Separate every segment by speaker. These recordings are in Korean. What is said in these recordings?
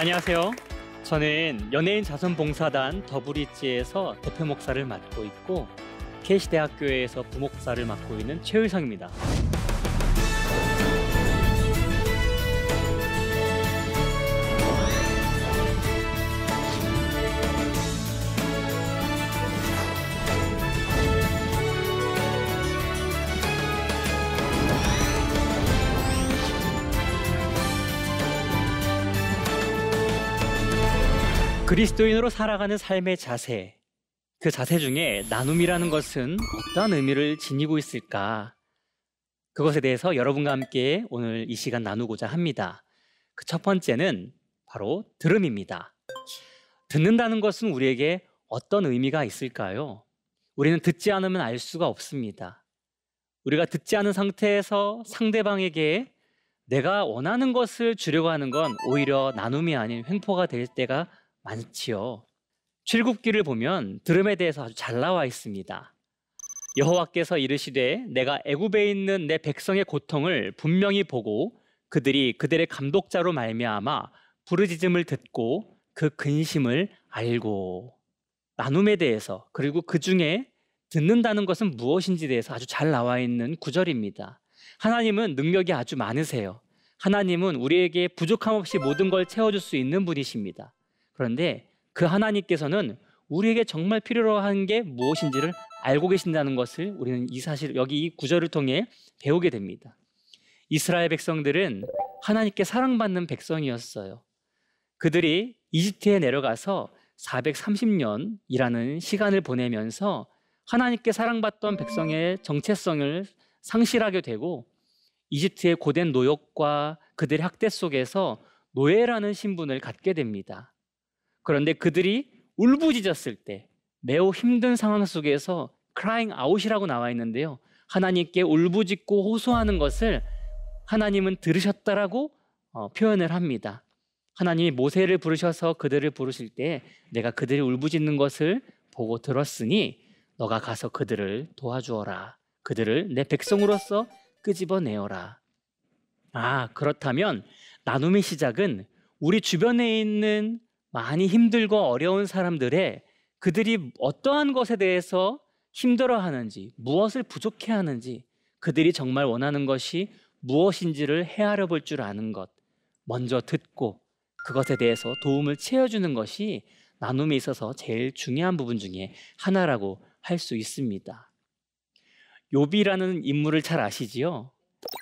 Speaker 1: 안녕하세요. 저는 연예인 자선봉사단 더브리지에서 대표 목사를 맡고 있고 케이시대학교에서 부목사를 맡고 있는 최의성입니다. 그리스도인으로 살아가는 삶의 자세, 그 자세 중에 나눔이라는 것은 어떤 의미를 지니고 있을까? 그것에 대해서 여러분과 함께 오늘 이 시간 나누고자 합니다. 그 첫 번째는 바로 들음입니다. 듣는다는 것은 우리에게 어떤 의미가 있을까요? 우리는 듣지 않으면 알 수가 없습니다. 우리가 듣지 않은 상태에서 상대방에게 내가 원하는 것을 주려고 하는 건 오히려 나눔이 아닌 횡포가 될 때가 많지요. 출굽기를 보면 들음에 대해서 아주 잘 나와 있습니다. 여호와께서 이르시되 내가 애굽에 있는 내 백성의 고통을 분명히 보고 그들이 그들의 감독자로 말미암아 부르짖음을 듣고 그 근심을 알고 나눔에 대해서 그리고 그 중에 듣는다는 것은 무엇인지 대해서 아주 잘 나와 있는 구절입니다. 하나님은 능력이 아주 많으세요. 하나님은 우리에게 부족함 없이 모든 걸 채워줄 수 있는 분이십니다. 그런데 그 하나님께서는 우리에게 정말 필요로 한 게 무엇인지를 알고 계신다는 것을 우리는 이 사실 여기 이 구절을 통해 배우게 됩니다. 이스라엘 백성들은 하나님께 사랑받는 백성이었어요. 그들이 이집트에 내려가서 430년이라는 시간을 보내면서 하나님께 사랑받던 백성의 정체성을 상실하게 되고 이집트의 고된 노역과 그들의 학대 속에서 노예라는 신분을 갖게 됩니다. 그런데 그들이 울부짖었을 때 매우 힘든 상황 속에서 crying out이라고 나와 있는데요. 하나님께 울부짖고 호소하는 것을 하나님은 들으셨다라고 어, 표현을 합니다. 하나님이 모세를 부르셔서 그들을 부르실 때 내가 그들이 울부짖는 것을 보고 들었으니 너가 가서 그들을 도와주어라. 그들을 내 백성으로서 끄집어내어라. 아, 그렇다면 나눔의 시작은 우리 주변에 있는 많이 힘들고 어려운 사람들의 그들이 어떠한 것에 대해서 힘들어 하는지, 무엇을 부족해 하는지, 그들이 정말 원하는 것이 무엇인지를 헤아려 볼 줄 아는 것, 먼저 듣고 그것에 대해서 도움을 채워주는 것이 나눔에 있어서 제일 중요한 부분 중에 하나라고 할 수 있습니다. 욥이라는 인물을 잘 아시지요?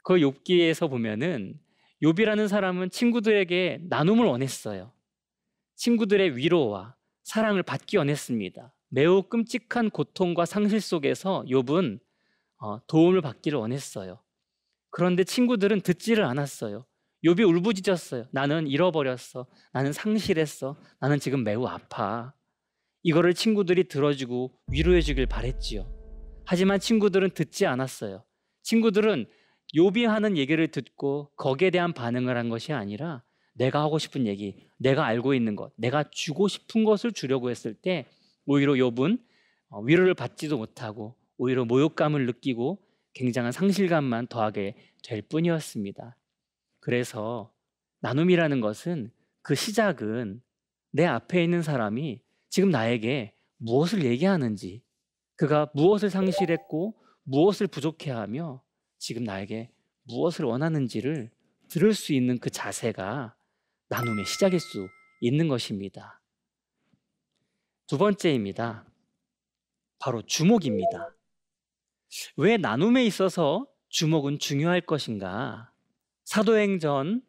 Speaker 1: 그 욥기에서 보면은 욥이라는 사람은 친구들에게 나눔을 원했어요. 친구들의 위로와 사랑을 받기 원했습니다. 매우 끔찍한 고통과 상실 속에서 욥은 어, 도움을 받기를 원했어요. 그런데 친구들은 듣지를 않았어요. 욥이 울부짖었어요. 나는 잃어버렸어. 나는 상실했어. 나는 지금 매우 아파. 이거를 친구들이 들어주고 위로해 주길 바랬지요. 하지만 친구들은 듣지 않았어요. 친구들은 욥이 하는 얘기를 듣고 거기에 대한 반응을 한 것이 아니라 내가 하고 싶은 얘기, 내가 알고 있는 것, 내가 주고 싶은 것을 주려고 했을 때 오히려 욥은 어, 위로를 받지도 못하고 오히려 모욕감을 느끼고 굉장한 상실감만 더하게 될 뿐이었습니다. 그래서 나눔이라는 것은 그 시작은 내 앞에 있는 사람이 지금 나에게 무엇을 얘기하는지, 그가 무엇을 상실했고 무엇을 부족해하며 지금 나에게 무엇을 원하는지를 들을 수 있는 그 자세가 나눔의 시작일 수 있는 것입니다. 두 번째입니다. 바로 주목입니다. 왜 나눔에 있어서 주목은 중요할 것인가? 사도행전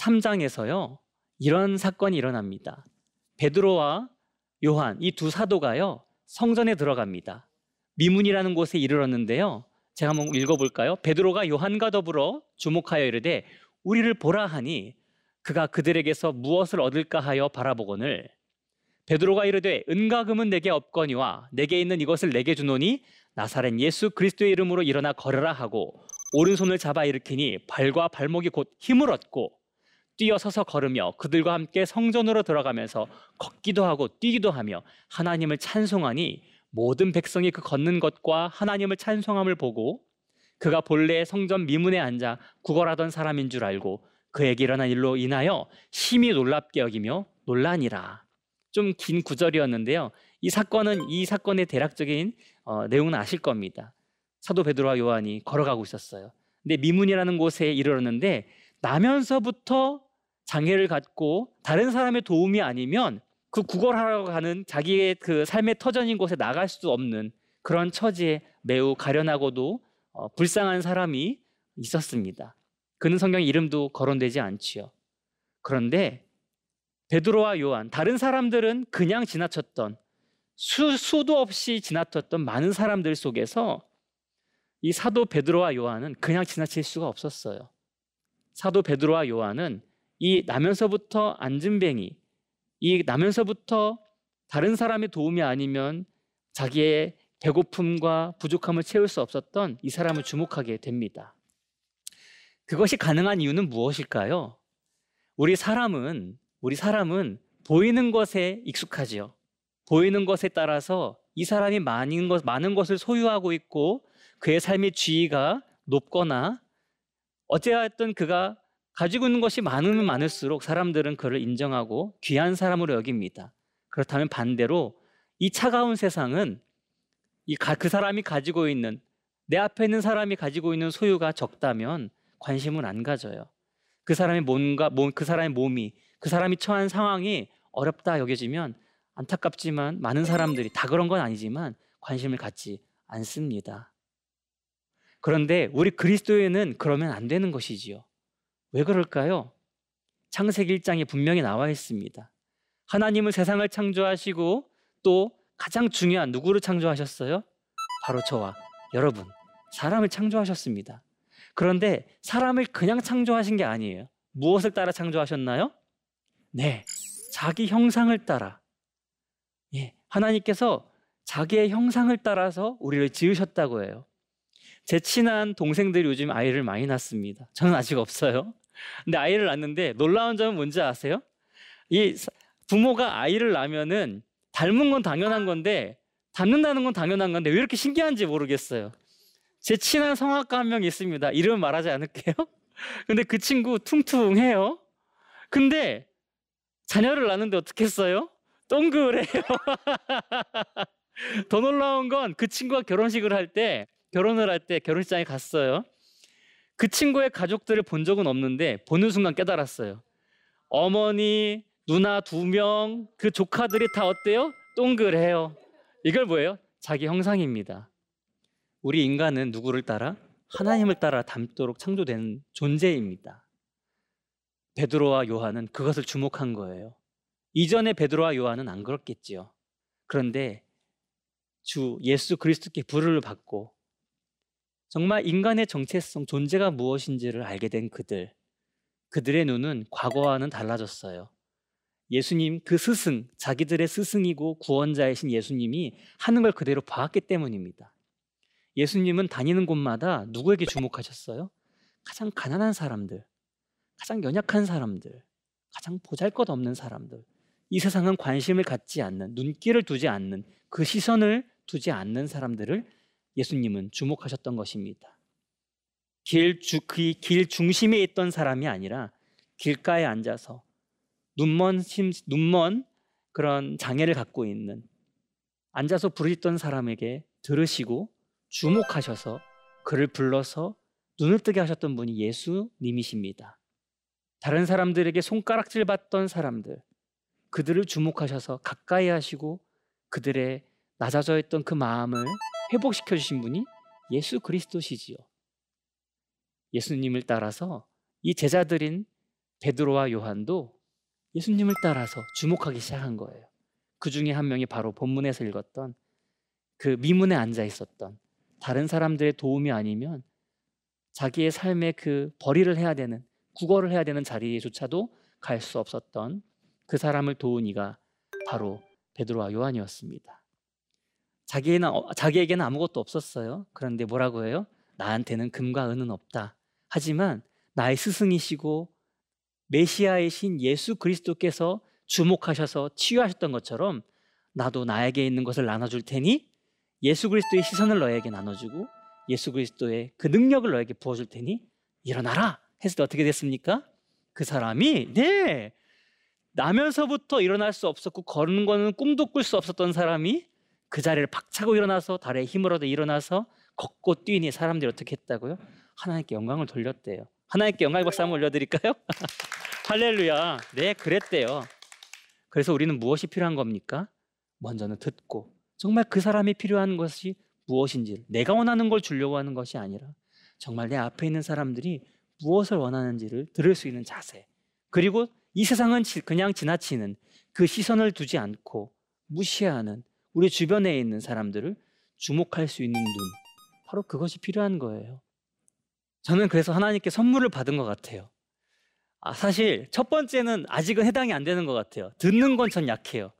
Speaker 1: 3장에서요, 이런 사건이 일어납니다. 베드로와 요한, 이 두 사도가요, 성전에 들어갑니다. 미문이라는 곳에 이르렀는데요. 제가 한번 읽어 볼까요? 베드로가 요한과 더불어 주목하여 이르되 우리를 보라 하니 그가 그들에게서 무엇을 얻을까 하여 바라보거늘 베드로가 이르되 은과 금은 내게 없거니와 내게 있는 이것을 내게 주노니 나사렛 예수 그리스도의 이름으로 일어나 걸으라 하고 오른손을 잡아 일으키니 발과 발목이 곧 힘을 얻고 뛰어서서 걸으며 그들과 함께 성전으로 들어가면서 걷기도 하고 뛰기도 하며 하나님을 찬송하니 모든 백성이 그 걷는 것과 하나님을 찬송함을 보고 그가 본래 성전 미문에 앉아 구걸하던 사람인 줄 알고 그에게 일어난 일로 인하여 심히 놀랍게 여기며 논란이라. 좀 긴 구절이었는데요. 이 사건은 이 사건의 대략적인 어, 내용은 아실 겁니다. 사도 베드로와 요한이 걸어가고 있었어요. 근데 미문이라는 곳에 이르렀는데 나면서부터 장애를 갖고 다른 사람의 도움이 아니면 그 구걸하러 가는 자기의 그 삶의 터전인 곳에 나갈 수 없는 그런 처지에 매우 가련하고도 어, 불쌍한 사람이 있었습니다. 그는 성경 이름도 거론되지 않지요. 그런데 베드로와 요한 다른 사람들은 그냥 지나쳤던 수, 수도 없이 지나쳤던 많은 사람들 속에서 이 사도 베드로와 요한은 그냥 지나칠 수가 없었어요. 사도 베드로와 요한은 이 나면서부터 안진뱅이, 이 나면서부터 다른 사람의 도움이 아니면 자기의 배고픔과 부족함을 채울 수 없었던 이 사람을 주목하게 됩니다. 그것이 가능한 이유는 무엇일까요? 우리 사람은 우리 사람은 보이는 것에 익숙하지요. 보이는 것에 따라서 이 사람이 많은 것 많은 것을 소유하고 있고 그의 삶의 지위가 높거나 어찌하였든 그가 가지고 있는 것이 많으면 많을수록 사람들은 그를 인정하고 귀한 사람으로 여깁니다. 그렇다면 반대로 이 차가운 세상은 이 그 사람이 가지고 있는 내 앞에 있는 사람이 가지고 있는 소유가 적다면 관심을 안 가져요. 그 사람의 뭔가 그 사람의 몸이 그 사람이 처한 상황이 어렵다 여겨지면 안타깝지만 많은 사람들이 다 그런 건 아니지만 관심을 갖지 않습니다. 그런데 우리 그리스도인은 그러면 안 되는 것이지요. 왜 그럴까요? 창세기 1장에 분명히 나와 있습니다. 하나님은 세상을 창조하시고 또 가장 중요한 누구를 창조하셨어요? 바로 저와 여러분, 사람을 창조하셨습니다. 그런데 사람을 그냥 창조하신 게 아니에요. 무엇을 따라 창조하셨나요? 네, 자기 형상을 따라. 예, 하나님께서 자기의 형상을 따라서 우리를 지으셨다고 해요. 제 친한 동생들이 요즘 아이를 많이 낳습니다. 저는 아직 없어요. 근데 아이를 낳는데 놀라운 점은 뭔지 아세요? 이 부모가 아이를 낳으면은 닮은 건 당연한 건데 닮는다는 건 당연한 건데 왜 이렇게 신기한지 모르겠어요. 제 친한 성악가 한 명 있습니다. 이름은 말하지 않을게요. 근데 그 친구 퉁퉁해요. 근데 자녀를 낳는데 어떻게 했어요? 동그래요. 더 놀라운 건 그 친구가 결혼식을 할 때 결혼을 할 때 결혼식장에 갔어요. 그 친구의 가족들을 본 적은 없는데 보는 순간 깨달았어요. 어머니, 누나 두 명, 그 조카들이 다 어때요? 동글해요. 이걸 뭐예요? 자기 형상입니다. 우리 인간은 누구를 따라? 하나님을 따라 닮도록 창조된 존재입니다. 베드로와 요한은 그것을 주목한 거예요. 이전에 베드로와 요한은 안 그렇겠지요. 그런데 주 예수 그리스도께 부를 받고 정말 인간의 정체성, 존재가 무엇인지를 알게 된 그들. 그들의 눈은 과거와는 달라졌어요. 예수님, 그 스승, 자기들의 스승이고 구원자이신 예수님이 하는 걸 그대로 봤기 때문입니다. 예수님은 다니는 곳마다 누구에게 주목하셨어요? 가장 가난한 사람들, 가장 연약한 사람들, 가장 보잘 것 없는 사람들. 이 세상은 관심을 갖지 않는, 눈길을 두지 않는, 그 시선을 두지 않는 사람들을 예수님은 주목하셨던 것입니다. 길, 주, 그 길 중심에 있던 사람이 아니라 길가에 앉아서 눈먼, 심, 눈먼 그런 장애를 갖고 있는 앉아서 부르짖던 사람에게 들으시고 주목하셔서 그를 불러서 눈을 뜨게 하셨던 분이 예수님이십니다. 다른 사람들에게 손가락질 받던 사람들, 그들을 주목하셔서 가까이 하시고 그들의 낮아져 있던 그 마음을 회복시켜 주신 분이 예수 그리스도시지요. 예수님을 따라서 이 제자들인 베드로와 요한도 예수님을 따라서 주목하기 시작한 거예요. 그 중에 한 명이 바로 본문에서 읽었던 그 미문에 앉아 있었던 다른 사람들의 도움이 아니면 자기의 삶의 그 벌이를 해야 되는 국어를 해야 되는 자리조차도 갈 수 없었던 그 사람을 도운 이가 바로 베드로와 요한이었습니다. 자기에는, 어, 자기에게는 아무것도 없었어요. 그런데 뭐라고 해요? 나한테는 금과 은은 없다. 하지만 나의 스승이시고 메시아이신 예수 그리스도께서 주목하셔서 치유하셨던 것처럼 나도 나에게 있는 것을 나눠줄 테니 예수 그리스도의 시선을 너에게 나눠주고 예수 그리스도의 그 능력을 너에게 부어줄 테니 일어나라 했을 때 어떻게 됐습니까? 그 사람이 네 나면서부터 일어날 수 없었고 걷는 거는 꿈도 꿀 수 없었던 사람이 그 자리를 박차고 일어나서 달의 힘을 얻어 일어나서 걷고 뛰니 사람들이 어떻게 했다고요? 하나님께 영광을 돌렸대요. 하나님께 영광의 박수 한번 올려드릴까요? 할렐루야. 네, 그랬대요. 그래서 우리는 무엇이 필요한 겁니까? 먼저는 듣고 정말 그 사람이 필요한 것이 무엇인지 내가 원하는 걸 주려고 하는 것이 아니라 정말 내 앞에 있는 사람들이 무엇을 원하는지를 들을 수 있는 자세. 그리고 이 세상은 그냥 지나치는 그 시선을 두지 않고 무시하는 우리 주변에 있는 사람들을 주목할 수 있는 눈. 바로 그것이 필요한 거예요. 저는 그래서 하나님께 선물을 받은 것 같아요. 아, 사실 첫 번째는 아직은 해당이 안 되는 것 같아요. 듣는 건 전 약해요.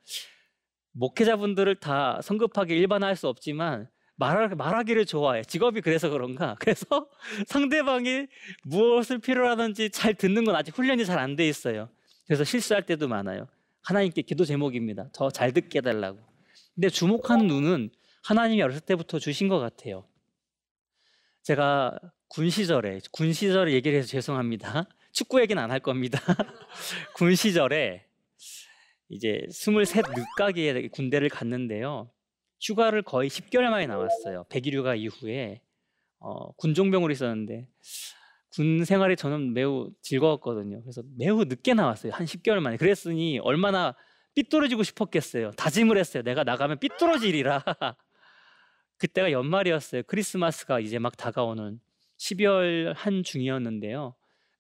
Speaker 1: 목회자분들을 다 성급하게 일반화할 수 없지만 말하, 말하기를 좋아해. 직업이 그래서 그런가? 그래서 상대방이 무엇을 필요로 하는지 잘 듣는 건 아직 훈련이 잘 안 돼 있어요. 그래서 실수할 때도 많아요. 하나님께 기도 제목입니다. 더잘 듣게 해달라고. 근데 주목하는 눈은 하나님이 어렸을 때부터 주신 것 같아요. 제가 군 시절에 군 시절에 얘기를 해서 죄송합니다. 축구 얘기는 안 할 겁니다. 군 시절에 이제 스물셋 늦가기에 군대를 갔는데요. 휴가를 거의 10개월 만에 나왔어요. 백일 휴가 이후에 어, 군종병으로 있었는데 군 생활이 저는 매우 즐거웠거든요. 그래서 매우 늦게 나왔어요. 한 10개월 만에. 그랬으니 얼마나 삐뚤어지고 싶었겠어요. 다짐을 했어요. 내가 나가면 삐뚤어지리라. 그때가 연말이었어요. 크리스마스가 이제 막 다가오는 12월 한 중이었는데요.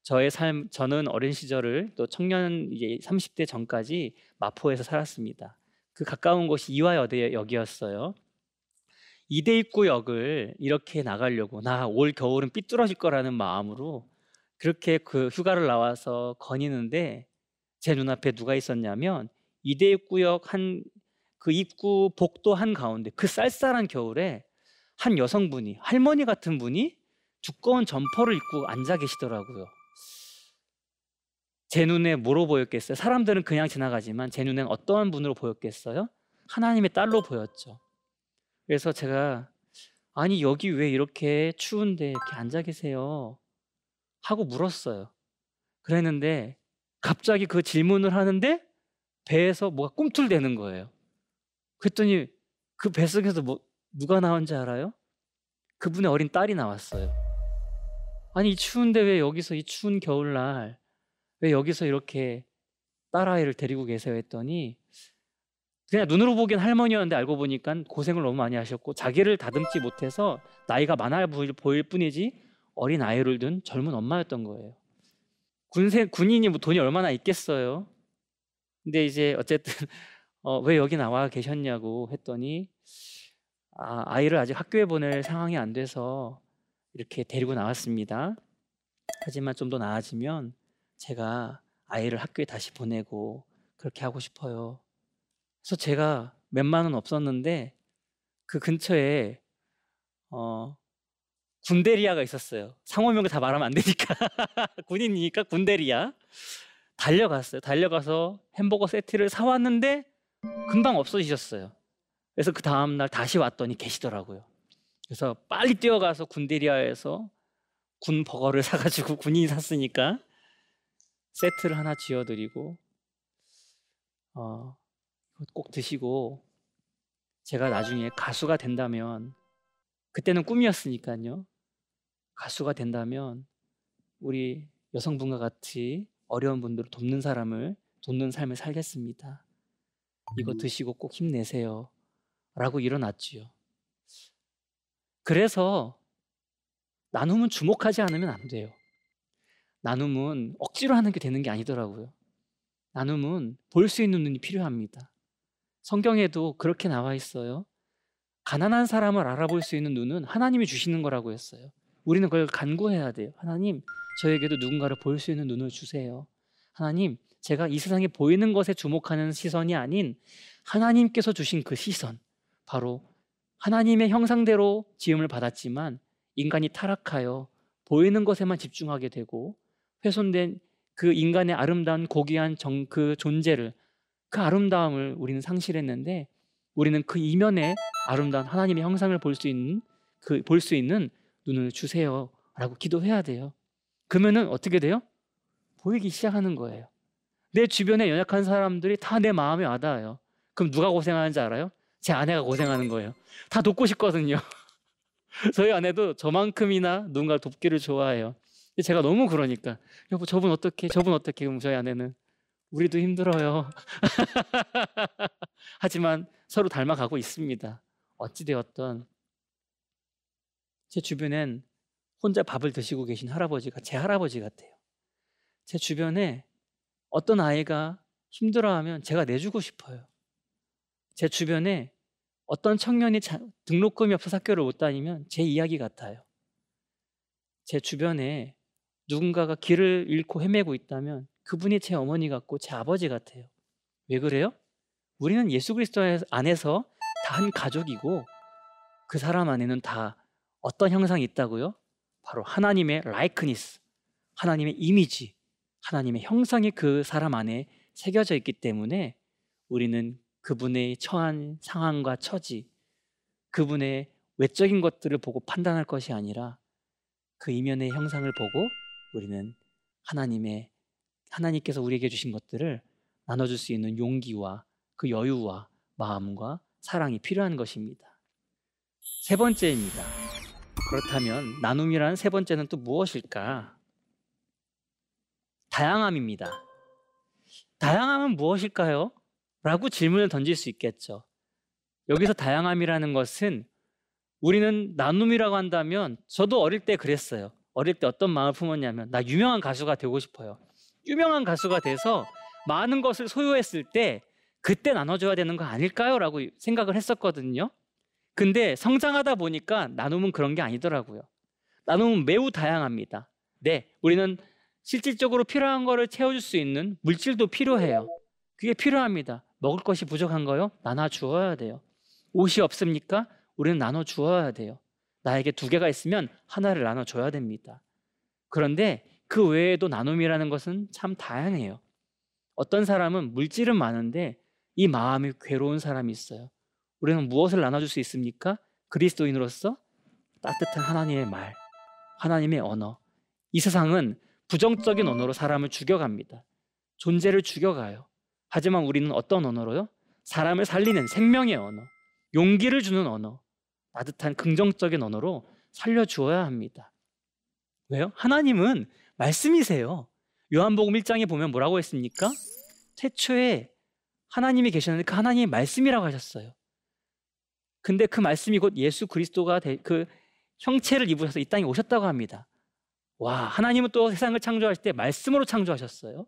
Speaker 1: 저의 삶, 저는 어린 시절을 또 청년 이제 30대 전까지 마포에서 살았습니다. 그 가까운 곳이 이화여대역이었어요. 이대 입구역을 이렇게 나가려고 나 올 겨울은 삐뚤어질 거라는 마음으로 그렇게 그 휴가를 나와서 거니는데 제 눈앞에 누가 있었냐면 이대 입구역 한 그 입구 복도 한 가운데 그 쌀쌀한 겨울에 한 여성분이 할머니 같은 분이 두꺼운 점퍼를 입고 앉아 계시더라고요. 제 눈에 뭐로 보였겠어요? 사람들은 그냥 지나가지만 제 눈엔 어떠한 분으로 보였겠어요? 하나님의 딸로 보였죠. 그래서 제가 아니 여기 왜 이렇게 추운데 이렇게 앉아 계세요? 하고 물었어요. 그랬는데 갑자기 그 질문을 하는데 배에서 뭐가 꿈틀대는 거예요. 그랬더니 그 뱃속에서 뭐 누가 나온지 알아요? 그분의 어린 딸이 나왔어요. 아니 이 추운데 왜 여기서 이 추운 겨울날 왜 여기서 이렇게 딸아이를 데리고 계세요 했더니 그냥 눈으로 보기엔 할머니였는데 알고 보니까 고생을 너무 많이 하셨고 자기를 다듬지 못해서 나이가 많아 보일 뿐이지 어린 아이를 둔 젊은 엄마였던 거예요. 군세 군인이 뭐 돈이 얼마나 있겠어요. 근데 이제 어쨌든 어, 왜 여기 나와 계셨냐고 했더니 아, 아이를 아직 학교에 보낼 상황이 안 돼서 이렇게 데리고 나왔습니다. 하지만 좀 더 나아지면 제가 아이를 학교에 다시 보내고 그렇게 하고 싶어요. 그래서 제가 몇만 원 없었는데 그 근처에 어, 군대리아가 있었어요. 상호명을 다 말하면 안 되니까 군인이니까 군대리아 달려갔어요. 달려가서 햄버거 세트를 사왔는데 금방 없어지셨어요. 그래서 그 다음 날 다시 왔더니 계시더라고요. 그래서 빨리 뛰어가서 군대리아에서 군 버거를 사가지고 군인이 샀으니까 세트를 하나 지어드리고 어, 꼭 드시고 제가 나중에 가수가 된다면 그때는 꿈이었으니까요. 가수가 된다면 우리 여성분과 같이 어려운 분들을 돕는 사람을 돕는 삶을 살겠습니다. 이거 드시고 꼭 힘내세요. 라고 일어났지요. 그래서 나눔은 주목하지 않으면 안 돼요. 나눔은 억지로 하는 게 되는 게 아니더라고요. 나눔은 볼 수 있는 눈이 필요합니다. 성경에도 그렇게 나와 있어요. 가난한 사람을 알아볼 수 있는 눈은 하나님이 주시는 거라고 했어요. 우리는 그걸 간구해야 돼요. 하나님, 저에게도 누군가를 볼 수 있는 눈을 주세요. 하나님, 제가 이 세상에 보이는 것에 주목하는 시선이 아닌 하나님께서 주신 그 시선, 바로 하나님의 형상대로 지음을 받았지만 인간이 타락하여 보이는 것에만 집중하게 되고 훼손된 그 인간의 아름다운 고귀한 정, 그 존재를 그 아름다움을 우리는 상실했는데 우리는 그 이면에 아름다운 하나님의 형상을 볼 수 있는 그 볼 수 있는 눈을 주세요라고 기도해야 돼요. 그러면은 어떻게 돼요? 보이기 시작하는 거예요. 내 주변에 연약한 사람들이 다 내 마음에 와닿아요. 그럼 누가 고생하는지 알아요? 제 아내가 고생하는 거예요. 다 돕고 싶거든요. 저희 아내도 저만큼이나 누군가를 돕기를 좋아해요. 제가 너무 그러니까 여보 저분 어떻게 저분 어떻게 저희 아내는 우리도 힘들어요. 하지만 서로 닮아가고 있습니다. 어찌되었던 제 주변엔 혼자 밥을 드시고 계신 할아버지가 제 할아버지 같아요. 제 주변에 어떤 아이가 힘들어하면 제가 내주고 싶어요. 제 주변에 어떤 청년이 등록금이 없어서 학교를 못 다니면 제 이야기 같아요. 제 주변에 누군가가 길을 잃고 헤매고 있다면 그분이 제 어머니 같고 제 아버지 같아요. 왜 그래요? 우리는 예수 그리스도 안에서 다 한 가족이고 그 사람 안에는 다 어떤 형상이 있다고요? 바로 하나님의 라이크니스, 하나님의 이미지, 하나님의 형상이 그 사람 안에 새겨져 있기 때문에 우리는 그분의 처한 상황과 처지, 그분의 외적인 것들을 보고 판단할 것이 아니라 그 이면의 형상을 보고 우리는 하나님의 하나님께서 우리에게 주신 것들을 나눠줄 수 있는 용기와 그 여유와 마음과 사랑이 필요한 것입니다. 세 번째입니다. 그렇다면 나눔이라는 세 번째는 또 무엇일까? 다양함입니다. 다양함은 무엇일까요? 라고 질문을 던질 수 있겠죠. 여기서 다양함이라는 것은 우리는 나눔이라고 한다면 저도 어릴 때 그랬어요. 어릴 때 어떤 마음을 품었냐면 나 유명한 가수가 되고 싶어요. 유명한 가수가 돼서 많은 것을 소유했을 때 그때 나눠줘야 되는 거 아닐까요? 라고 생각을 했었거든요. 근데 성장하다 보니까 나눔은 그런 게 아니더라고요. 나눔은 매우 다양합니다. 네, 우리는 실질적으로 필요한 거를 채워줄 수 있는 물질도 필요해요. 그게 필요합니다. 먹을 것이 부족한 거요? 나눠 주어야 돼요. 옷이 없습니까? 우리는 나눠 주어야 돼요. 나에게 두 개가 있으면 하나를 나눠 줘야 됩니다. 그런데 그 외에도 나눔이라는 것은 참 다양해요. 어떤 사람은 물질은 많은데 이 마음이 괴로운 사람이 있어요. 우리는 무엇을 나눠줄 수 있습니까? 그리스도인으로서 따뜻한 하나님의 말, 하나님의 언어. 이 세상은 부정적인 언어로 사람을 죽여갑니다. 존재를 죽여가요. 하지만 우리는 어떤 언어로요? 사람을 살리는 생명의 언어, 용기를 주는 언어, 따뜻한 긍정적인 언어로 살려주어야 합니다. 왜요? 하나님은 말씀이세요. 요한복음 1장에 보면 뭐라고 했습니까? 태초에 하나님이 계셨는데 그 하나님의 말씀이라고 하셨어요. 근데 그 말씀이 곧 예수 그리스도가 그 형체를 입으셔서 이 땅에 오셨다고 합니다. 와, 하나님은 또 세상을 창조하실 때 말씀으로 창조하셨어요.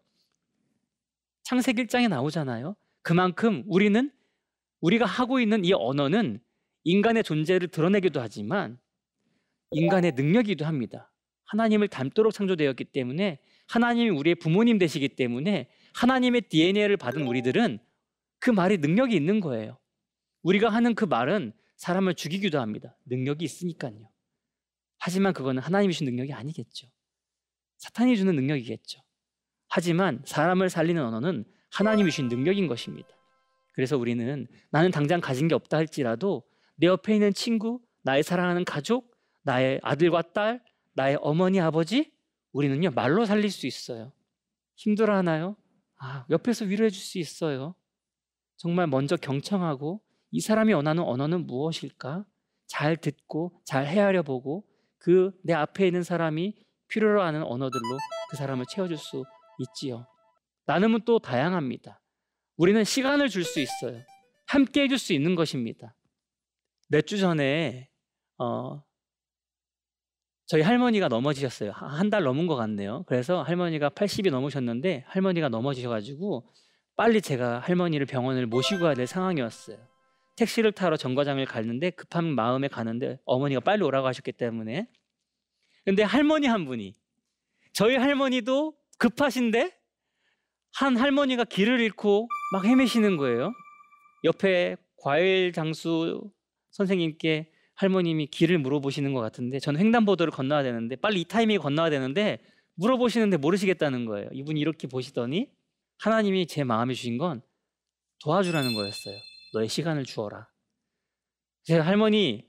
Speaker 1: 창세기 1장에 나오잖아요. 그만큼 우리는 우리가 하고 있는 이 언어는 인간의 존재를 드러내기도 하지만 인간의 능력이기도 합니다. 하나님을 닮도록 창조되었기 때문에 하나님이 우리의 부모님 되시기 때문에 하나님의 DNA를 받은 우리들은 그 말이 능력이 있는 거예요. 우리가 하는 그 말은 사람을 죽이기도 합니다. 능력이 있으니까요. 하지만 그거는 하나님이 주신 능력이 아니겠죠. 사탄이 주는 능력이겠죠. 하지만 사람을 살리는 언어는 하나님이 주신 능력인 것입니다. 그래서 우리는 나는 당장 가진 게 없다 할지라도 내 옆에 있는 친구, 나의 사랑하는 가족, 나의 아들과 딸, 나의 어머니, 아버지, 우리는요, 말로 살릴 수 있어요. 힘들어 하나요? 아, 옆에서 위로해 줄 수 있어요. 정말 먼저 경청하고 이 사람이 원하는 언어는 무엇일까? 잘 듣고 잘 헤아려 보고 그 내 앞에 있는 사람이 필요로 하는 언어들로 그 사람을 채워줄 수 있지요. 나눔은 또 다양합니다. 우리는 시간을 줄 수 있어요. 함께 해줄 수 있는 것입니다. 몇 주 전에 어, 저희 할머니가 넘어지셨어요. 한 달 넘은 것 같네요. 그래서 할머니가 80이 넘으셨는데 할머니가 넘어지셔가지고 빨리 제가 할머니를 병원을 모시고 가야 될 상황이었어요. 택시를 타러 정거장을 갔는데 급한 마음에 가는데 어머니가 빨리 오라고 하셨기 때문에 근데 할머니 한 분이 저희 할머니도 급하신데 한 할머니가 길을 잃고 막 헤매시는 거예요. 옆에 과일 장수 선생님께 할머님이 길을 물어보시는 것 같은데 저는 횡단보도를 건너야 되는데 빨리 이 타이밍에 건너야 되는데 물어보시는데 모르시겠다는 거예요. 이분이 이렇게 보시더니 하나님이 제 마음에 주신 건 도와주라는 거였어요. 너의 시간을 주어라. 제가 할머니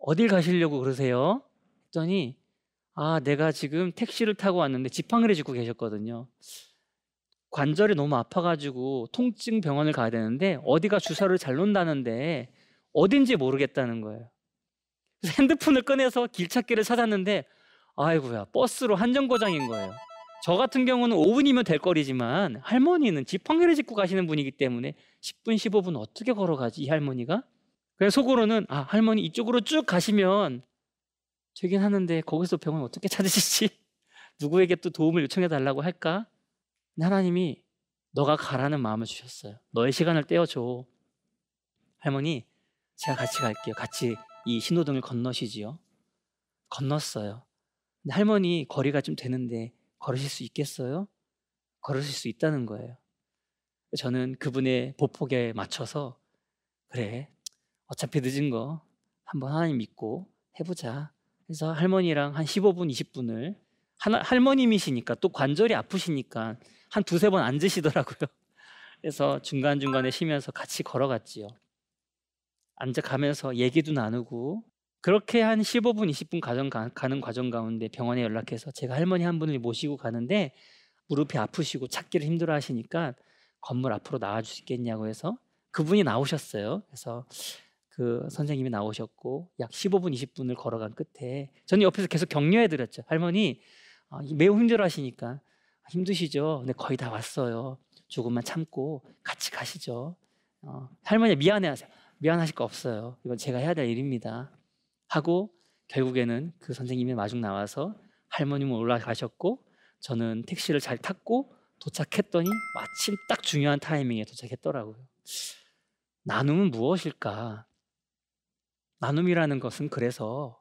Speaker 1: 어딜 가시려고 그러세요? 했더니 아, 내가 지금 택시를 타고 왔는데 지팡이를 짚고 계셨거든요. 관절이 너무 아파가지고 통증 병원을 가야 되는데 어디가 주사를 잘 놓는다는데 어딘지 모르겠다는 거예요. 그래서 핸드폰을 꺼내서 길찾기를 찾았는데 아이고야 버스로 한정거장인 거예요. 저 같은 경우는 5분이면 될 거리지만 할머니는 지팡이를 짚고 가시는 분이기 때문에 10분 15분 어떻게 걸어가지 이 할머니가? 그래서 속으로는 아 할머니 이쪽으로 쭉 가시면 되긴 하는데 거기서 병원 어떻게 찾으시지? 누구에게 또 도움을 요청해 달라고 할까? 하나님이 너가 가라는 마음을 주셨어요. 너의 시간을 떼어줘. 할머니, 제가 같이 갈게요. 같이 이 신호등을 건너시지요. 건넜어요. 근데 할머니 거리가 좀 되는데 걸으실 수 있겠어요? 걸으실 수 있다는 거예요. 저는 그분의 보폭에 맞춰서 그래 어차피 늦은 거 한번 하나님 믿고 해보자. 그래서 할머니랑 한 15분, 20분을 하나, 할머님이시니까 또 관절이 아프시니까 한 두세 번 앉으시더라고요. 그래서 중간중간에 쉬면서 같이 걸어갔지요. 앉아 가면서 얘기도 나누고 그렇게 한 15분, 20분 가정 가, 는 과정 가운데 병원에 연락해서 제가 할머니 한 분을 모시고 가는데 무릎이 아프시고 찾기를 힘들어 하시니까 건물 앞으로 나와 주시겠냐고 해서 그분이 나오셨어요. 그래서 그 선생님이 나오셨고 약 15분, 20분을 걸어간 끝에 저는 옆에서 계속 격려해 드렸죠. 할머니 아, 매우 힘들어 하시니까 힘드시죠? 근데 거의 다 왔어요. 조금만 참고 같이 가시죠. 어, 할머니 미안해 하세요. 미안하실 거 없어요. 이건 제가 해야 될 일입니다. 하고 결국에는 그 선생님이 마중 나와서 할머님은 올라가셨고 저는 택시를 잘 탔고 도착했더니 마침 딱 중요한 타이밍에 도착했더라고요. 나눔은 무엇일까? 나눔이라는 것은 그래서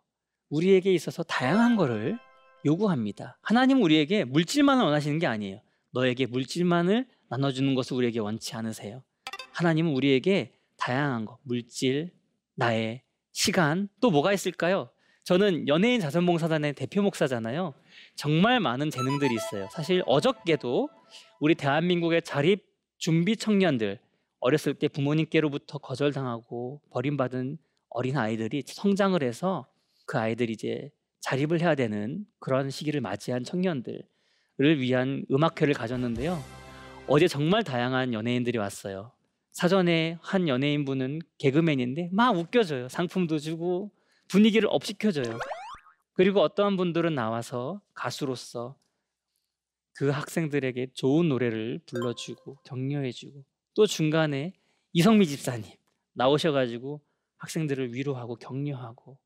Speaker 1: 우리에게 있어서 다양한 것을 요구합니다. 하나님은 우리에게 물질만을 원하시는 게 아니에요. 너에게 물질만을 나눠주는 것을 우리에게 원치 않으세요. 하나님은 우리에게 다양한 것, 물질, 나의 시간, 또 뭐가 있을까요? 저는 연예인 자선봉사단의 대표 목사잖아요. 정말 많은 재능들이 있어요. 사실 어저께도 우리 대한민국의 자립 준비 청년들, 어렸을 때 부모님께로부터 거절당하고 버림받은 어린 아이들이 성장을 해서 그 아이들이 이제 자립을 해야 되는 그런 시기를 맞이한 청년들을 위한 음악회를 가졌는데요. 어제 정말 다양한 연예인들이 왔어요. 사전에 한 연예인분은 개그맨인데 막 웃겨줘요. 상품도 주고 분위기를 업시켜줘요. 그리고 어떠한 분들은 나와서 가수로서 그 학생들에게 좋은 노래를 불러주고 격려해주고 또 중간에 이성미 집사님 나오셔가지고 학생들을 위로하고 격려하고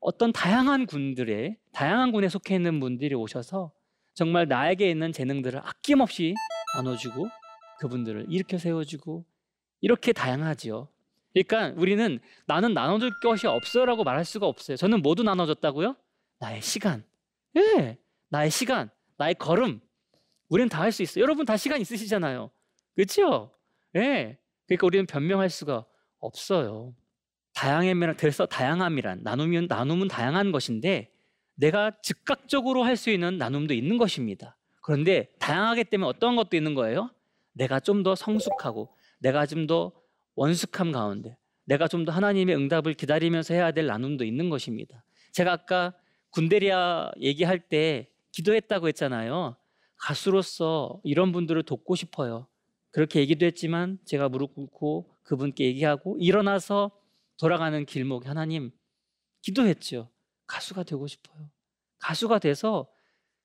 Speaker 1: 어떤 다양한 군들의 다양한 군에 속해 있는 분들이 오셔서 정말 나에게 있는 재능들을 아낌없이 나눠주고 그분들을 일으켜 세워주고 이렇게 다양하지요. 그러니까 우리는 나는 나눠줄 것이 없어라고 말할 수가 없어요. 저는 모두 나눠줬다고요? 나의 시간, 예, 나의 시간, 나의 걸음. 우리는 다 할 수 있어요. 여러분 다 시간 있으시잖아요. 그렇죠? 예. 그러니까 우리는 변명할 수가 없어요. 다양함이란 그래서 다양함이란 나누면 나눔은 다양한 것인데 내가 즉각적으로 할 수 있는 나눔도 있는 것입니다. 그런데 다양하기 때문에 어떤 것도 있는 거예요? 내가 좀 더 성숙하고 내가 좀 더 원숙함 가운데 내가 좀 더 하나님의 응답을 기다리면서 해야 될 나눔도 있는 것입니다. 제가 아까 군대리아 얘기할 때 기도했다고 했잖아요. 가수로서 이런 분들을 돕고 싶어요. 그렇게 얘기도 했지만 제가 무릎 꿇고 그분께 얘기하고 일어나서 돌아가는 길목에 하나님 기도했죠. 가수가 되고 싶어요. 가수가 돼서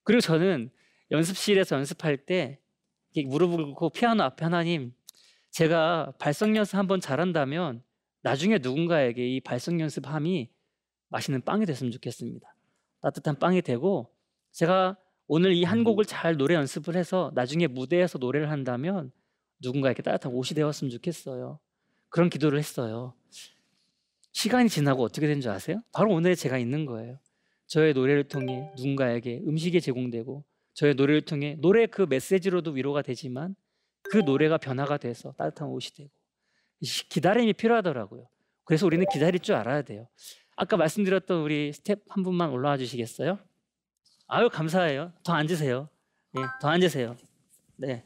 Speaker 1: 그리고 저는 연습실에서 연습할 때 무릎을 꿇고 피아노 앞에 하나님 제가 발성 연습 한번 잘한다면 나중에 누군가에게 이 발성 연습함이 맛있는 빵이 됐으면 좋겠습니다. 따뜻한 빵이 되고 제가 오늘 이 한 곡을 잘 노래 연습을 해서 나중에 무대에서 노래를 한다면 누군가에게 따뜻한 옷이 되었으면 좋겠어요. 그런 기도를 했어요. 시간이 지나고 어떻게 된 줄 아세요? 바로 오늘 제가 있는 거예요. 저의 노래를 통해 누군가에게 음식이 제공되고 저의 노래를 통해 노래 그 메시지로도 위로가 되지만 그 노래가 변화가 돼서 따뜻한 옷이 되고 기다림이 필요하더라고요. 그래서 우리는 기다릴 줄 알아야 돼요. 아까 말씀드렸던 우리 스텝 한 분만 올라와 주시겠어요? 아유 감사해요. 더 앉으세요. 네, 더 앉으세요. 네.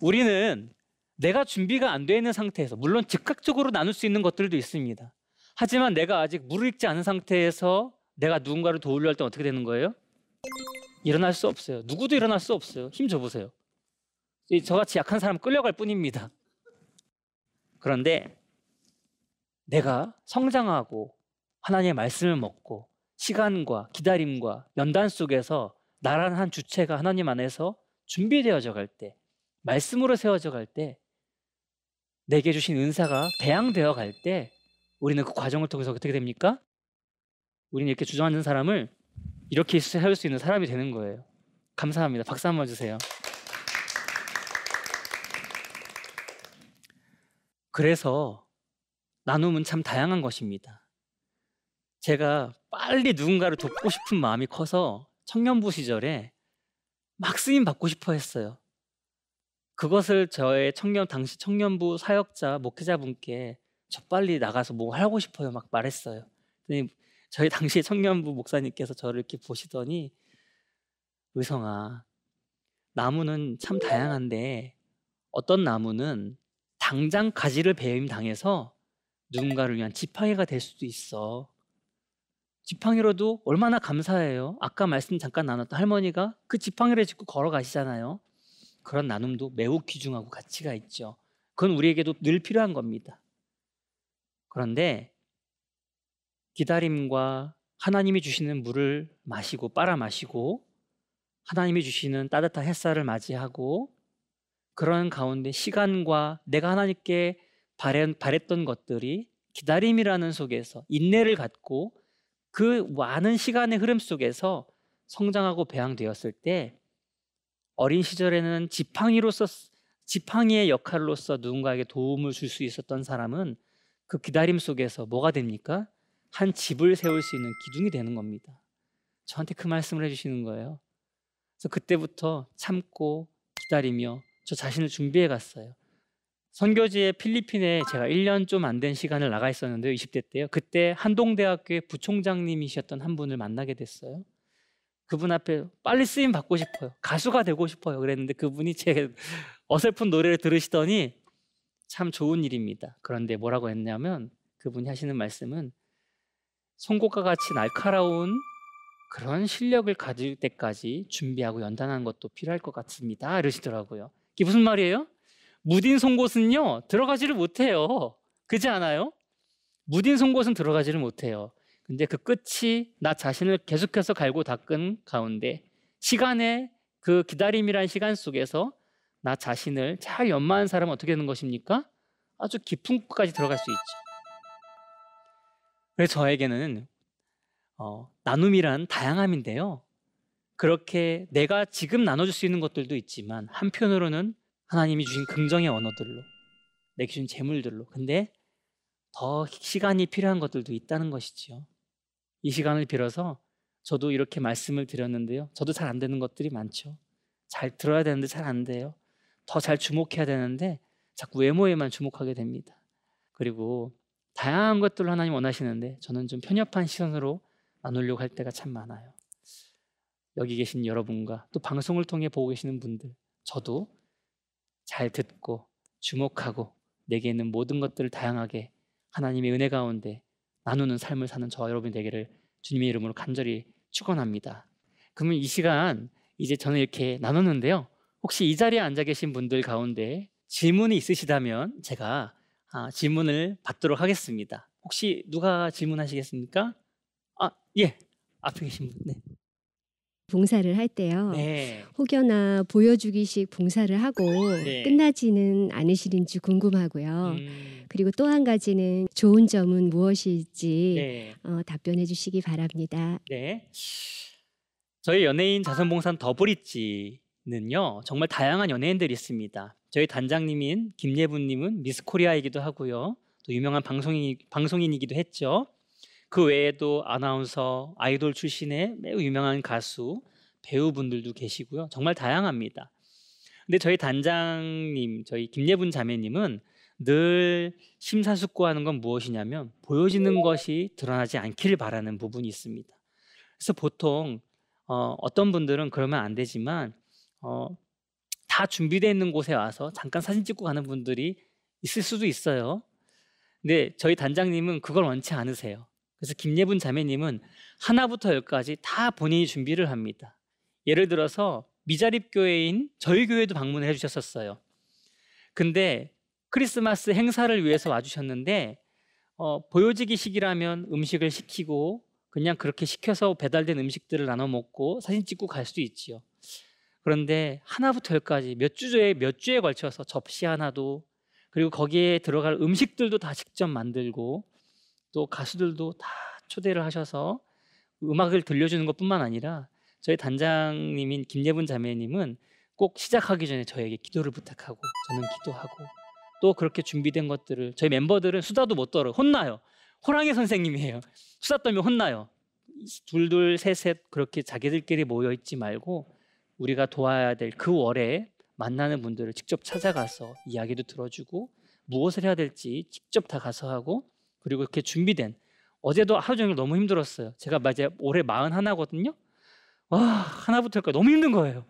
Speaker 1: 우리는 내가 준비가 안 되어 있는 상태에서 물론 즉각적으로 나눌 수 있는 것들도 있습니다. 하지만 내가 아직 무르익지 않은 상태에서 내가 누군가를 도우려 할 때 어떻게 되는 거예요? 일어날 수 없어요. 누구도 일어날 수 없어요. 힘 줘보세요. 저같이 약한 사람 끌려갈 뿐입니다. 그런데 내가 성장하고 하나님의 말씀을 먹고 시간과 기다림과 연단 속에서 나라는 한 주체가 하나님 안에서 준비되어져 갈 때, 말씀으로 세워져 갈 때, 내게 주신 은사가 배양되어 갈 때, 우리는 그 과정을 통해서 어떻게 됩니까? 우리는 이렇게 주저앉은 사람을 이렇게 세울 수 있는 사람이 되는 거예요. 감사합니다. 박수 한번 주세요. 그래서 나눔은 참 다양한 것입니다. 제가 빨리 누군가를 돕고 싶은 마음이 커서 청년부 시절에 막 쓰임 받고 싶어 했어요. 그것을 저의 청년 당시 청년부 사역자 목회자분께 저 빨리 나가서 뭐 하고 싶어요 막 말했어요. 저희 당시 청년부 목사님께서 저를 이렇게 보시더니 의성아 나무는 참 다양한데 어떤 나무는 당장 가지를 배임 당해서 누군가를 위한 지팡이가 될 수도 있어. 지팡이로도 얼마나 감사해요. 아까 말씀 잠깐 나눴던 할머니가 그 지팡이를 짚고 걸어가시잖아요. 그런 나눔도 매우 귀중하고 가치가 있죠. 그건 우리에게도 늘 필요한 겁니다. 그런데 기다림과 하나님이 주시는 물을 마시고 빨아 마시고 하나님이 주시는 따뜻한 햇살을 맞이하고 그런 가운데 시간과 내가 하나님께 바랬던 것들이 기다림이라는 속에서 인내를 갖고 그 많은 시간의 흐름 속에서 성장하고 배양되었을 때 어린 시절에는 지팡이로서 지팡이의 역할로서 누군가에게 도움을 줄 수 있었던 사람은 그 기다림 속에서 뭐가 됩니까? 한 집을 세울 수 있는 기둥이 되는 겁니다. 저한테 그 말씀을 해주시는 거예요. 그래서 그때부터 참고 기다리며 저 자신을 준비해 갔어요. 선교지에 필리핀에 제가 1년 좀 안 된 시간을 나가 있었는데요. 20대 때요. 그때 한동대학교의 부총장님이셨던 한 분을 만나게 됐어요. 그분 앞에 빨리 쓰임 받고 싶어요. 가수가 되고 싶어요. 그랬는데 그분이 제 어설픈 노래를 들으시더니 참 좋은 일입니다. 그런데 뭐라고 했냐면 그분이 하시는 말씀은 송곳과 같이 날카로운 그런 실력을 가질 때까지 준비하고 연단하는 것도 필요할 것 같습니다. 이러시더라고요. 이게 무슨 말이에요? 무딘 송곳은요 들어가지를 못해요. 그지 않아요? 무딘 송곳은 들어가지를 못해요. 근데 그 끝이 나 자신을 계속해서 갈고 닦은 가운데 시간의 그 기다림이란 시간 속에서 나 자신을 잘 연마한 사람은 어떻게 되는 것입니까? 아주 깊은 곳까지 들어갈 수 있죠. 그래서 저에게는 어, 나눔이란 다양함인데요. 그렇게 내가 지금 나눠줄 수 있는 것들도 있지만 한편으로는 하나님이 주신 긍정의 언어들로 내게 주신 재물들로 근데 더 시간이 필요한 것들도 있다는 것이지요. 이 시간을 빌어서 저도 이렇게 말씀을 드렸는데요. 저도 잘 안 되는 것들이 많죠. 잘 들어야 되는데 잘 안 돼요. 더 잘 주목해야 되는데 자꾸 외모에만 주목하게 됩니다. 그리고 다양한 것들을 하나님 원하시는데 저는 좀 편협한 시선으로 나누려고 할 때가 참 많아요. 여기 계신 여러분과 또 방송을 통해 보고 계시는 분들, 저도 잘 듣고 주목하고 내게 있는 모든 것들을 다양하게 하나님의 은혜 가운데 나누는 삶을 사는 저 여러분이 되기를 주님의 이름으로 간절히 축원합니다. 그러면 이 시간 이제 저는 이렇게 나눴는데요. 혹시 이 자리에 앉아 계신 분들 가운데 질문이 있으시다면 제가 아, 질문을 받도록 하겠습니다. 혹시 누가 질문하시겠습니까? 아, 예. 앞에 계신 분. 네.
Speaker 2: 봉사를 할 때요.
Speaker 1: 네.
Speaker 2: 혹여나 보여주기식 봉사를 하고
Speaker 1: 네.
Speaker 2: 끝나지는 않으시는지 궁금하고요.
Speaker 1: 음,
Speaker 2: 그리고 또 한 가지는 좋은 점은 무엇일지
Speaker 1: 네.
Speaker 2: 어, 답변해 주시기 바랍니다.
Speaker 1: 네. 저희 연예인 자선봉사 더브릿지는요 정말 다양한 연예인들이 있습니다. 저희 단장님인 김예분님은 미스 코리아이기도 하고요. 또 유명한 방송인 방송인이기도 했죠. 그 외에도 아나운서, 아이돌 출신의 매우 유명한 가수, 배우분들도 계시고요. 정말 다양합니다. 근데 저희 단장님, 저희 김예분 자매님은 늘 심사숙고하는 건 무엇이냐면 보여지는 것이 드러나지 않기를 바라는 부분이 있습니다. 그래서 보통 어, 어떤 분들은 그러면 안 되지만 어, 다 준비되어 있는 곳에 와서 잠깐 사진 찍고 가는 분들이 있을 수도 있어요. 근데 저희 단장님은 그걸 원치 않으세요. 그래서 김예분 자매님은 하나부터 열까지 다 본인이 준비를 합니다. 예를 들어서 미자립 교회인 저희 교회도 방문을 해주셨었어요. 근데 크리스마스 행사를 위해서 와주셨는데 어, 보여지기식이라면 음식을 시키고 그냥 그렇게 시켜서 배달된 음식들을 나눠 먹고 사진 찍고 갈 수도 있지요. 그런데 하나부터 열까지 몇 주에 몇 주에 걸쳐서 접시 하나도 그리고 거기에 들어갈 음식들도 다 직접 만들고 또 가수들도 다 초대를 하셔서 음악을 들려주는 것뿐만 아니라 저희 단장님인 김예분 자매님은 꼭 시작하기 전에 저에게 기도를 부탁하고 저는 기도하고 또 그렇게 준비된 것들을 저희 멤버들은 수다도 못 떨어 혼나요. 호랑이 선생님이에요. 수다 떨면 혼나요. 둘둘 셋셋 그렇게 자기들끼리 모여 있지 말고 우리가 도와야 될 그 월에 만나는 분들을 직접 찾아가서 이야기도 들어주고 무엇을 해야 될지 직접 다 가서 하고 그리고 이렇게 준비된 어제도 하루 종일 너무 힘들었어요. 제가 맞아 올해 마흔 하나거든요. 와 하나부터일까 너무 힘든 거예요.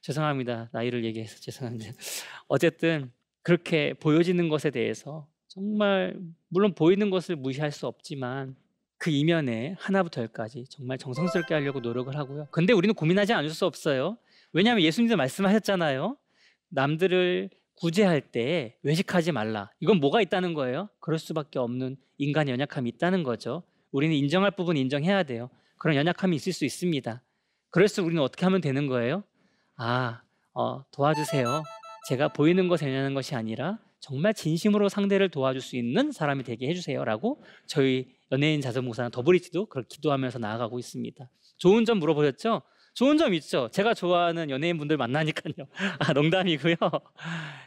Speaker 1: 죄송합니다. 나이를 얘기해서 죄송한데 어쨌든 그렇게 보여지는 것에 대해서 정말 물론 보이는 것을 무시할 수 없지만 그 이면에 하나부터 열까지 정말 정성스럽게 하려고 노력을 하고요. 근데 우리는 고민하지 않을 수 없어요. 왜냐하면 예수님도 말씀하셨잖아요. 남들을 구제할 때 외식하지 말라. 이건 뭐가 있다는 거예요? 그럴 수밖에 없는 인간의 연약함이 있다는 거죠. 우리는 인정할 부분 인정해야 돼요. 그런 연약함이 있을 수 있습니다. 그래서 우리는 어떻게 하면 되는 거예요? 아, 어, 도와주세요. 제가 보이는 것에 연연하는 것이 아니라 정말 진심으로 상대를 도와줄 수 있는 사람이 되게 해주세요라고 저희 연예인 자선봉사나 더브리지도 그렇게 기도하면서 나아가고 있습니다. 좋은 점 물어보셨죠? 좋은 점 있죠. 제가 좋아하는 연예인 분들 만나니까요. 아, 농담이고요.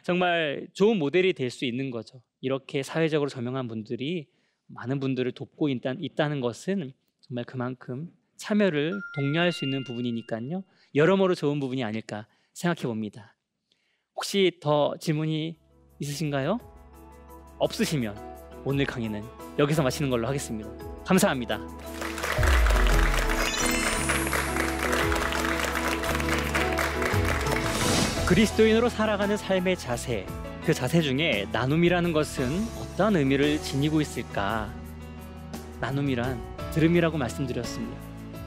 Speaker 1: 정말 좋은 모델이 될 수 있는 거죠. 이렇게 사회적으로 저명한 분들이 많은 분들을 돕고 있다, 있다는 것은 정말 그만큼 참여를 독려할 수 있는 부분이니까요. 여러모로 좋은 부분이 아닐까 생각해 봅니다. 혹시 더 질문이 있으신가요? 없으시면 오늘 강의는 여기서 마치는 걸로 하겠습니다. 감사합니다. 그리스도인으로 살아가는 삶의 자세, 그 자세 중에 나눔이라는 것은 어떤 의미를 지니고 있을까? 나눔이란 들음이라고 말씀드렸습니다.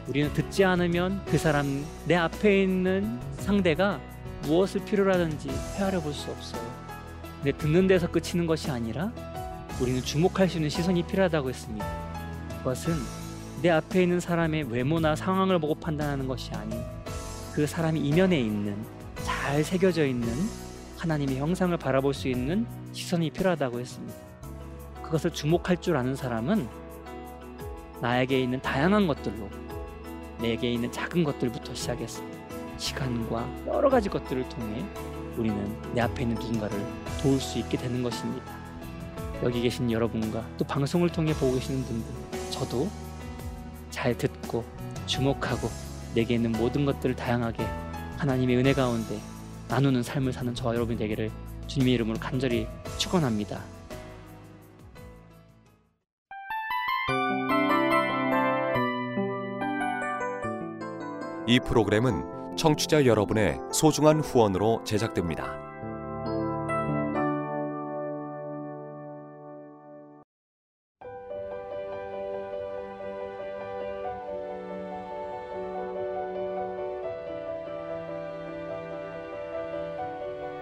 Speaker 1: 우리는 듣지 않으면 그 사람 내 앞에 있는 상대가 무엇을 필요로 하든지 헤아려 볼 수 없어요. 근데 듣는 데서 끝이는 것이 아니라 우리는 주목할 수 있는 시선이 필요하다고 했습니다. 그것은 내 앞에 있는 사람의 외모나 상황을 보고 판단하는 것이 아닌 그 사람이 이면에 있는 잘 새겨져 있는 하나님의 형상을 바라볼 수 있는 시선이 필요하다고 했습니다. 그것을 주목할 줄 아는 사람은 나에게 있는 다양한 것들로 내게 있는 작은 것들부터 시작해서 시간과 여러 가지 것들을 통해 우리는 내 앞에 있는 누군가를 도울 수 있게 되는 것입니다. 여기 계신 여러분과 또 방송을 통해 보고 계시는 분들, 저도 잘 듣고 주목하고 내게 있는 모든 것들을 다양하게 하나님의 은혜 가운데 나누는 삶을 사는 저와 여러분이 되기를 주님의 이름으로 간절히 축원합니다.
Speaker 3: 이 프로그램은 청취자 여러분의 소중한 후원으로 제작됩니다.